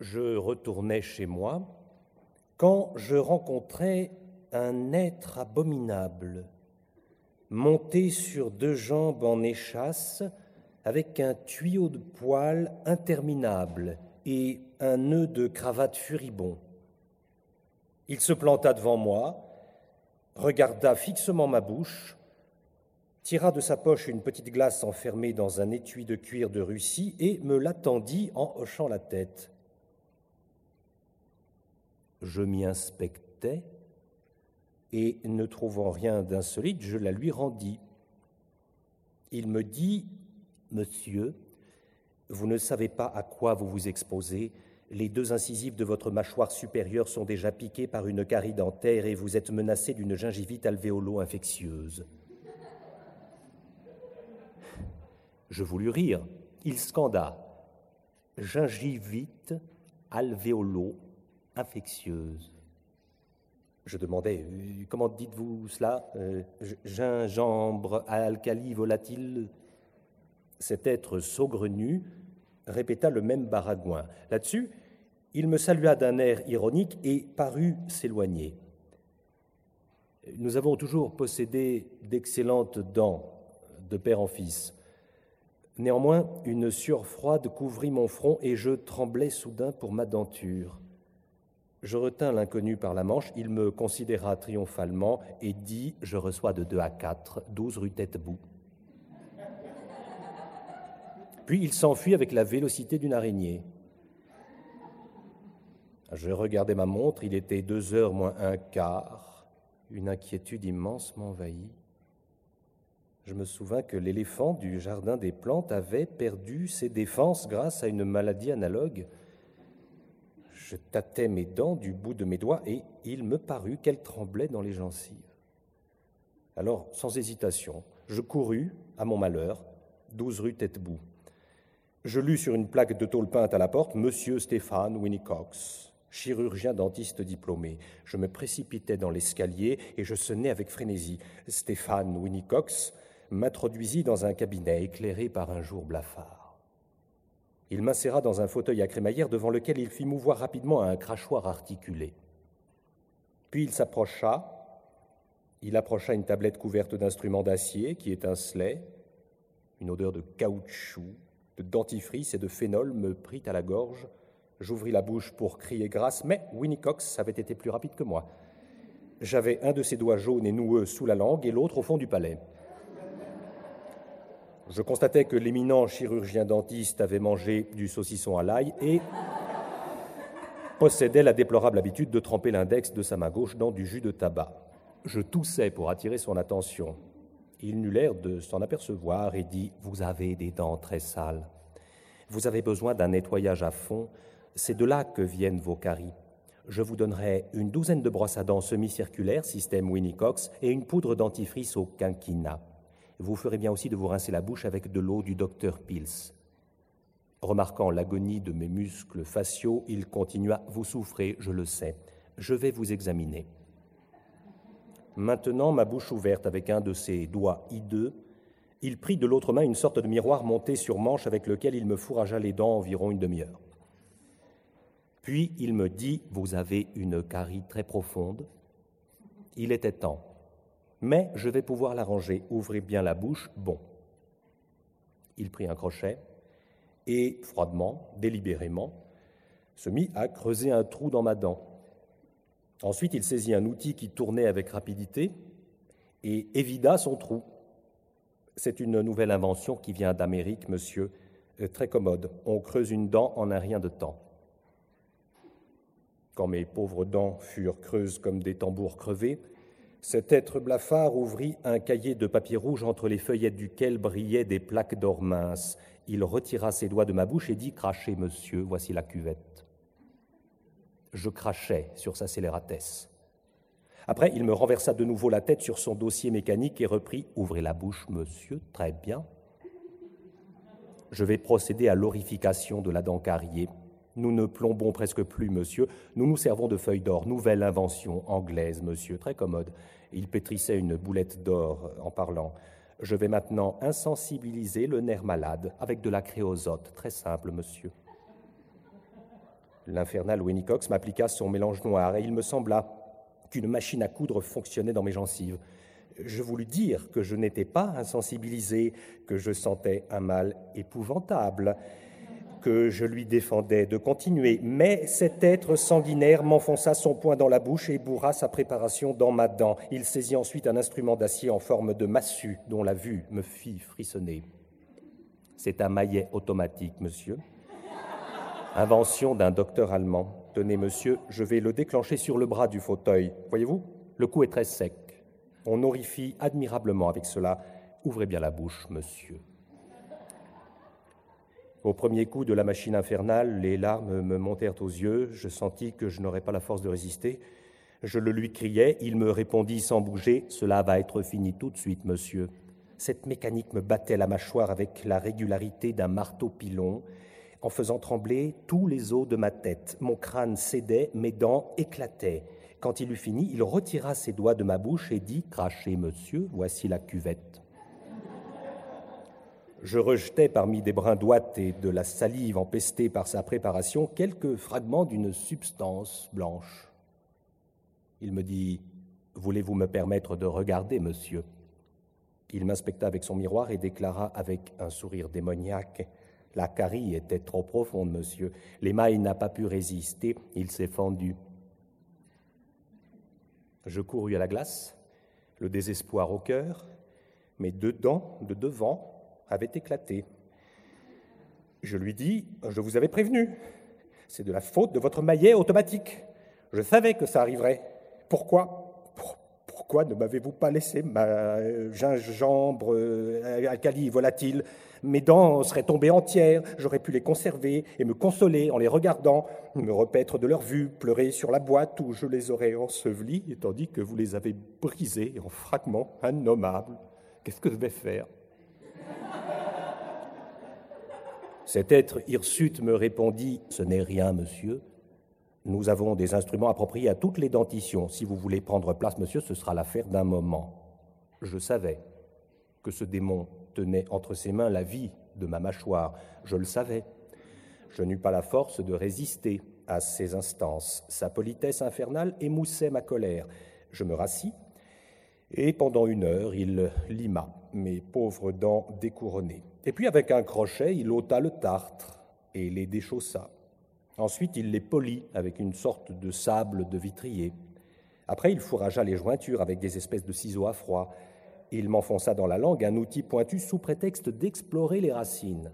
je retournais chez moi quand je rencontrais un être abominable, monté sur deux jambes en échasse, avec un tuyau de poils interminable et un nœud de cravate furibond. Il se planta devant moi, regarda fixement ma bouche, tira de sa poche une petite glace enfermée dans un étui de cuir de Russie et me l'attendit en hochant la tête. Je m'y inspectais et, ne trouvant rien d'insolite, je la lui rendis. Il me dit Monsieur, vous ne savez pas à quoi vous vous exposez. Les deux incisives de votre mâchoire supérieure sont déjà piquées par une carie dentaire et vous êtes menacé d'une gingivite alvéolo-infectieuse. Je voulus rire. Il scanda Gingivite alvéolo-infectieuse. Je demandais euh, Comment dites-vous cela? Euh, Gingembre alcali volatile cet être saugrenu répéta le même baragouin. Là-dessus, il me salua d'un air ironique et parut s'éloigner. Nous avons toujours possédé d'excellentes dents de père en fils. Néanmoins, une sueur froide couvrit mon front et je tremblais soudain pour ma denture. Je retins l'inconnu par la manche, il me considéra triomphalement et dit Je reçois de deux à quatre, douze rue Tête-Bout. Puis il s'enfuit avec la vélocité d'une araignée. Je regardais ma montre, il était deux heures moins un quart. Une inquiétude immense m'envahit. Je me souvins que l'éléphant du jardin des plantes avait perdu ses défenses grâce à une maladie analogue. Je tâtais mes dents du bout de mes doigts et il me parut qu'elles tremblaient dans les gencives. Alors, sans hésitation, je courus, à mon malheur, douze rue Tête-Bout. Je lus sur une plaque de tôle peinte à la porte Monsieur Stéphane Winnicox, chirurgien dentiste diplômé. Je me précipitai dans l'escalier et je sonnai avec frénésie. Stéphane Winnicox m'introduisit dans un cabinet éclairé par un jour blafard. Il m'inséra dans un fauteuil à crémaillère devant lequel il fit mouvoir rapidement un crachoir articulé. Puis il s'approcha, il approcha une tablette couverte d'instruments d'acier qui étincelait, une odeur de caoutchouc, de dentifrice et de phénol me prit à la gorge. J'ouvris la bouche pour crier grâce, mais Winnie Cox avait été plus rapide que moi. J'avais un de ses doigts jaunes et noueux sous la langue et l'autre au fond du palais. Je constatais que l'éminent chirurgien dentiste avait mangé du saucisson à l'ail et possédait la déplorable habitude de tremper l'index de sa main gauche dans du jus de tabac. Je toussais pour attirer son attention. Il n'eut l'air de s'en apercevoir et dit Vous avez des dents très sales. Vous avez besoin d'un nettoyage à fond. C'est de là que viennent vos caries. Je vous donnerai une douzaine de brosses à dents semi-circulaires, système Winnicox, et une poudre dentifrice au quinquina. Vous ferez bien aussi de vous rincer la bouche avec de l'eau du docteur Pils. Remarquant l'agonie de mes muscles faciaux, il continua Vous souffrez, je le sais. Je vais vous examiner. Maintenant, ma bouche ouverte avec un de ses doigts hideux, il prit de l'autre main une sorte de miroir monté sur manche avec lequel il me fourragea les dents environ une demi-heure. Puis il me dit Vous avez une carie très profonde. Il était temps. Mais je vais pouvoir l'arranger. Ouvrez bien la bouche. Bon. Il prit un crochet et, froidement, délibérément, se mit à creuser un trou dans ma dent. Ensuite, il saisit un outil qui tournait avec rapidité et évida son trou. C'est une nouvelle invention qui vient d'Amérique, monsieur, euh, très commode. On creuse une dent en un rien de temps. Quand mes pauvres dents furent creuses comme des tambours crevés, cet être blafard ouvrit un cahier de papier rouge entre les feuillettes duquel brillaient des plaques d'or minces. Il retira ses doigts de ma bouche et dit Crachez, monsieur, voici la cuvette je crachais sur sa scélératesse. Après, il me renversa de nouveau la tête sur son dossier mécanique et reprit Ouvrez la bouche, monsieur, très bien. Je vais procéder à l'orification de la dent carriée. Nous ne plombons presque plus, monsieur. Nous nous servons de feuilles d'or, nouvelle invention anglaise, monsieur, très commode. Il pétrissait une boulette d'or en parlant. Je vais maintenant insensibiliser le nerf malade avec de la créosote, très simple, monsieur. L'infernal Winnicox m'appliqua son mélange noir et il me sembla qu'une machine à coudre fonctionnait dans mes gencives. Je voulus dire que je n'étais pas insensibilisé, que je sentais un mal épouvantable, que je lui défendais de continuer, mais cet être sanguinaire m'enfonça son poing dans la bouche et bourra sa préparation dans ma dent. Il saisit ensuite un instrument d'acier en forme de massue, dont la vue me fit frissonner. C'est un maillet automatique, monsieur. Invention d'un docteur allemand. Tenez, monsieur, je vais le déclencher sur le bras du fauteuil. Voyez-vous, le cou est très sec. On horrifie admirablement avec cela. Ouvrez bien la bouche, monsieur. Au premier coup de la machine infernale, les larmes me montèrent aux yeux, je sentis que je n'aurais pas la force de résister. Je le lui criai, il me répondit sans bouger Cela va être fini tout de suite, monsieur. Cette mécanique me battait la mâchoire avec la régularité d'un marteau pilon, en faisant trembler tous les os de ma tête. Mon crâne cédait, mes dents éclataient. Quand il eut fini, il retira ses doigts de ma bouche et dit Crachez, monsieur, voici la cuvette. Je rejetai parmi des brins d'ouate et de la salive empestée par sa préparation quelques fragments d'une substance blanche. Il me dit Voulez-vous me permettre de regarder, monsieur? Il m'inspecta avec son miroir et déclara avec un sourire démoniaque La carie était trop profonde, monsieur. L'émail n'a pas pu résister, il s'est fendu. Je courus à la glace, le désespoir au cœur, mes deux dents de devant avait éclaté. Je lui dis Je vous avais prévenu. C'est de la faute de votre maillet automatique. Je savais que ça arriverait. Pourquoi? Pourquoi ne m'avez-vous pas laissé ma gingembre euh, alcali volatile? Mes dents seraient tombées entières, j'aurais pu les conserver et me consoler en les regardant, me repaître de leur vue, pleurer sur la boîte où je les aurais ensevelis, tandis que vous les avez brisés en fragments innommables. Qu'est-ce que je vais faire? Cet être hirsute me répondit Ce n'est rien, monsieur. Nous avons des instruments appropriés à toutes les dentitions. Si vous voulez prendre place, monsieur, ce sera l'affaire d'un moment. Je savais que ce démon tenait entre ses mains la vie de ma mâchoire. Je le savais. Je n'eus pas la force de résister à ses instances. Sa politesse infernale émoussait ma colère. Je me rassis, et pendant une heure, il lima mes pauvres dents découronnées. Et puis avec un crochet, il ôta le tartre et les déchaussa. Ensuite, il les polit avec une sorte de sable de vitrier. Après, il fourragea les jointures avec des espèces de ciseaux à froid. Il m'enfonça dans la langue un outil pointu sous prétexte d'explorer les racines.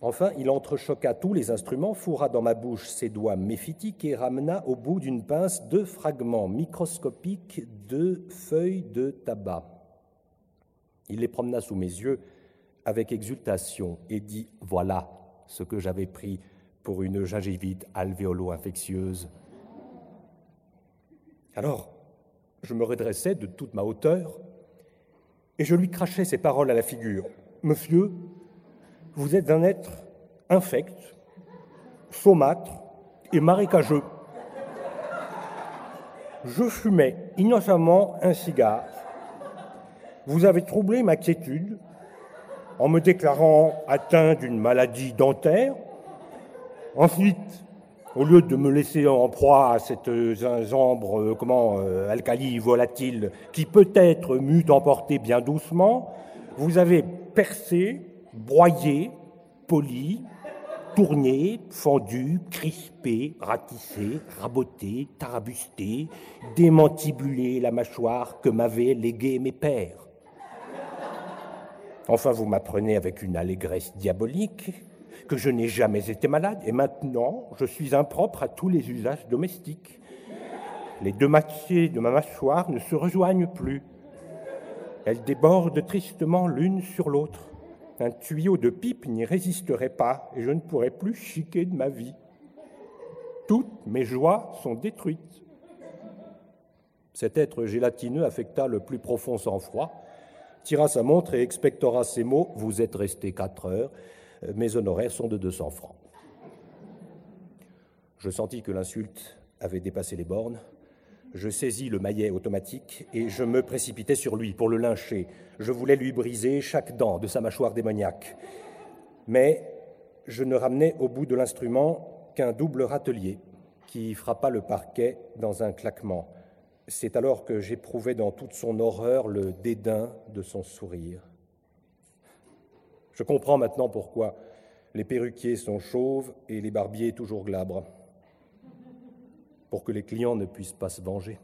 Enfin, il entrechoqua tous les instruments, fourra dans ma bouche ses doigts méphitiques et ramena au bout d'une pince deux fragments microscopiques de feuilles de tabac. Il les promena sous mes yeux avec exultation et dit Voilà ce que j'avais pris pour une gingivite alvéolo-infectieuse. Alors, je me redressai de toute ma hauteur et je lui crachai ces paroles à la figure. Monsieur, vous êtes un être infect, saumâtre et marécageux. Je fumais innocemment un cigare. Vous avez troublé ma quiétude en me déclarant atteint d'une maladie dentaire. Ensuite, au lieu de me laisser en proie à cette gingembre, euh, comment, euh, alcali volatile, qui peut-être m'eût emporté bien doucement, vous avez percé, broyé, poli, tourné, fendu, crispé, ratissé, raboté, tarabusté, démantibulé la mâchoire que m'avaient léguée mes pères. Enfin, vous m'apprenez avec une allégresse diabolique que je n'ai jamais été malade et maintenant je suis impropre à tous les usages domestiques. Les deux moitiés de ma mâchoire ne se rejoignent plus. Elles débordent tristement l'une sur l'autre. Un tuyau de pipe n'y résisterait pas et je ne pourrais plus chiquer de ma vie. Toutes mes joies sont détruites. Cet être gélatineux affecta le plus profond sang-froid tira sa montre et expectora ces mots Vous êtes resté quatre heures, mes honoraires sont de 200 francs. Je sentis que l'insulte avait dépassé les bornes. Je saisis le maillet automatique et je me précipitai sur lui pour le lyncher. Je voulais lui briser chaque dent de sa mâchoire démoniaque. Mais je ne ramenais au bout de l'instrument qu'un double râtelier qui frappa le parquet dans un claquement. C'est alors que j'éprouvai dans toute son horreur le dédain de son sourire. Je comprends maintenant pourquoi les perruquiers sont chauves et les barbiers toujours glabres, pour que les clients ne puissent pas se venger.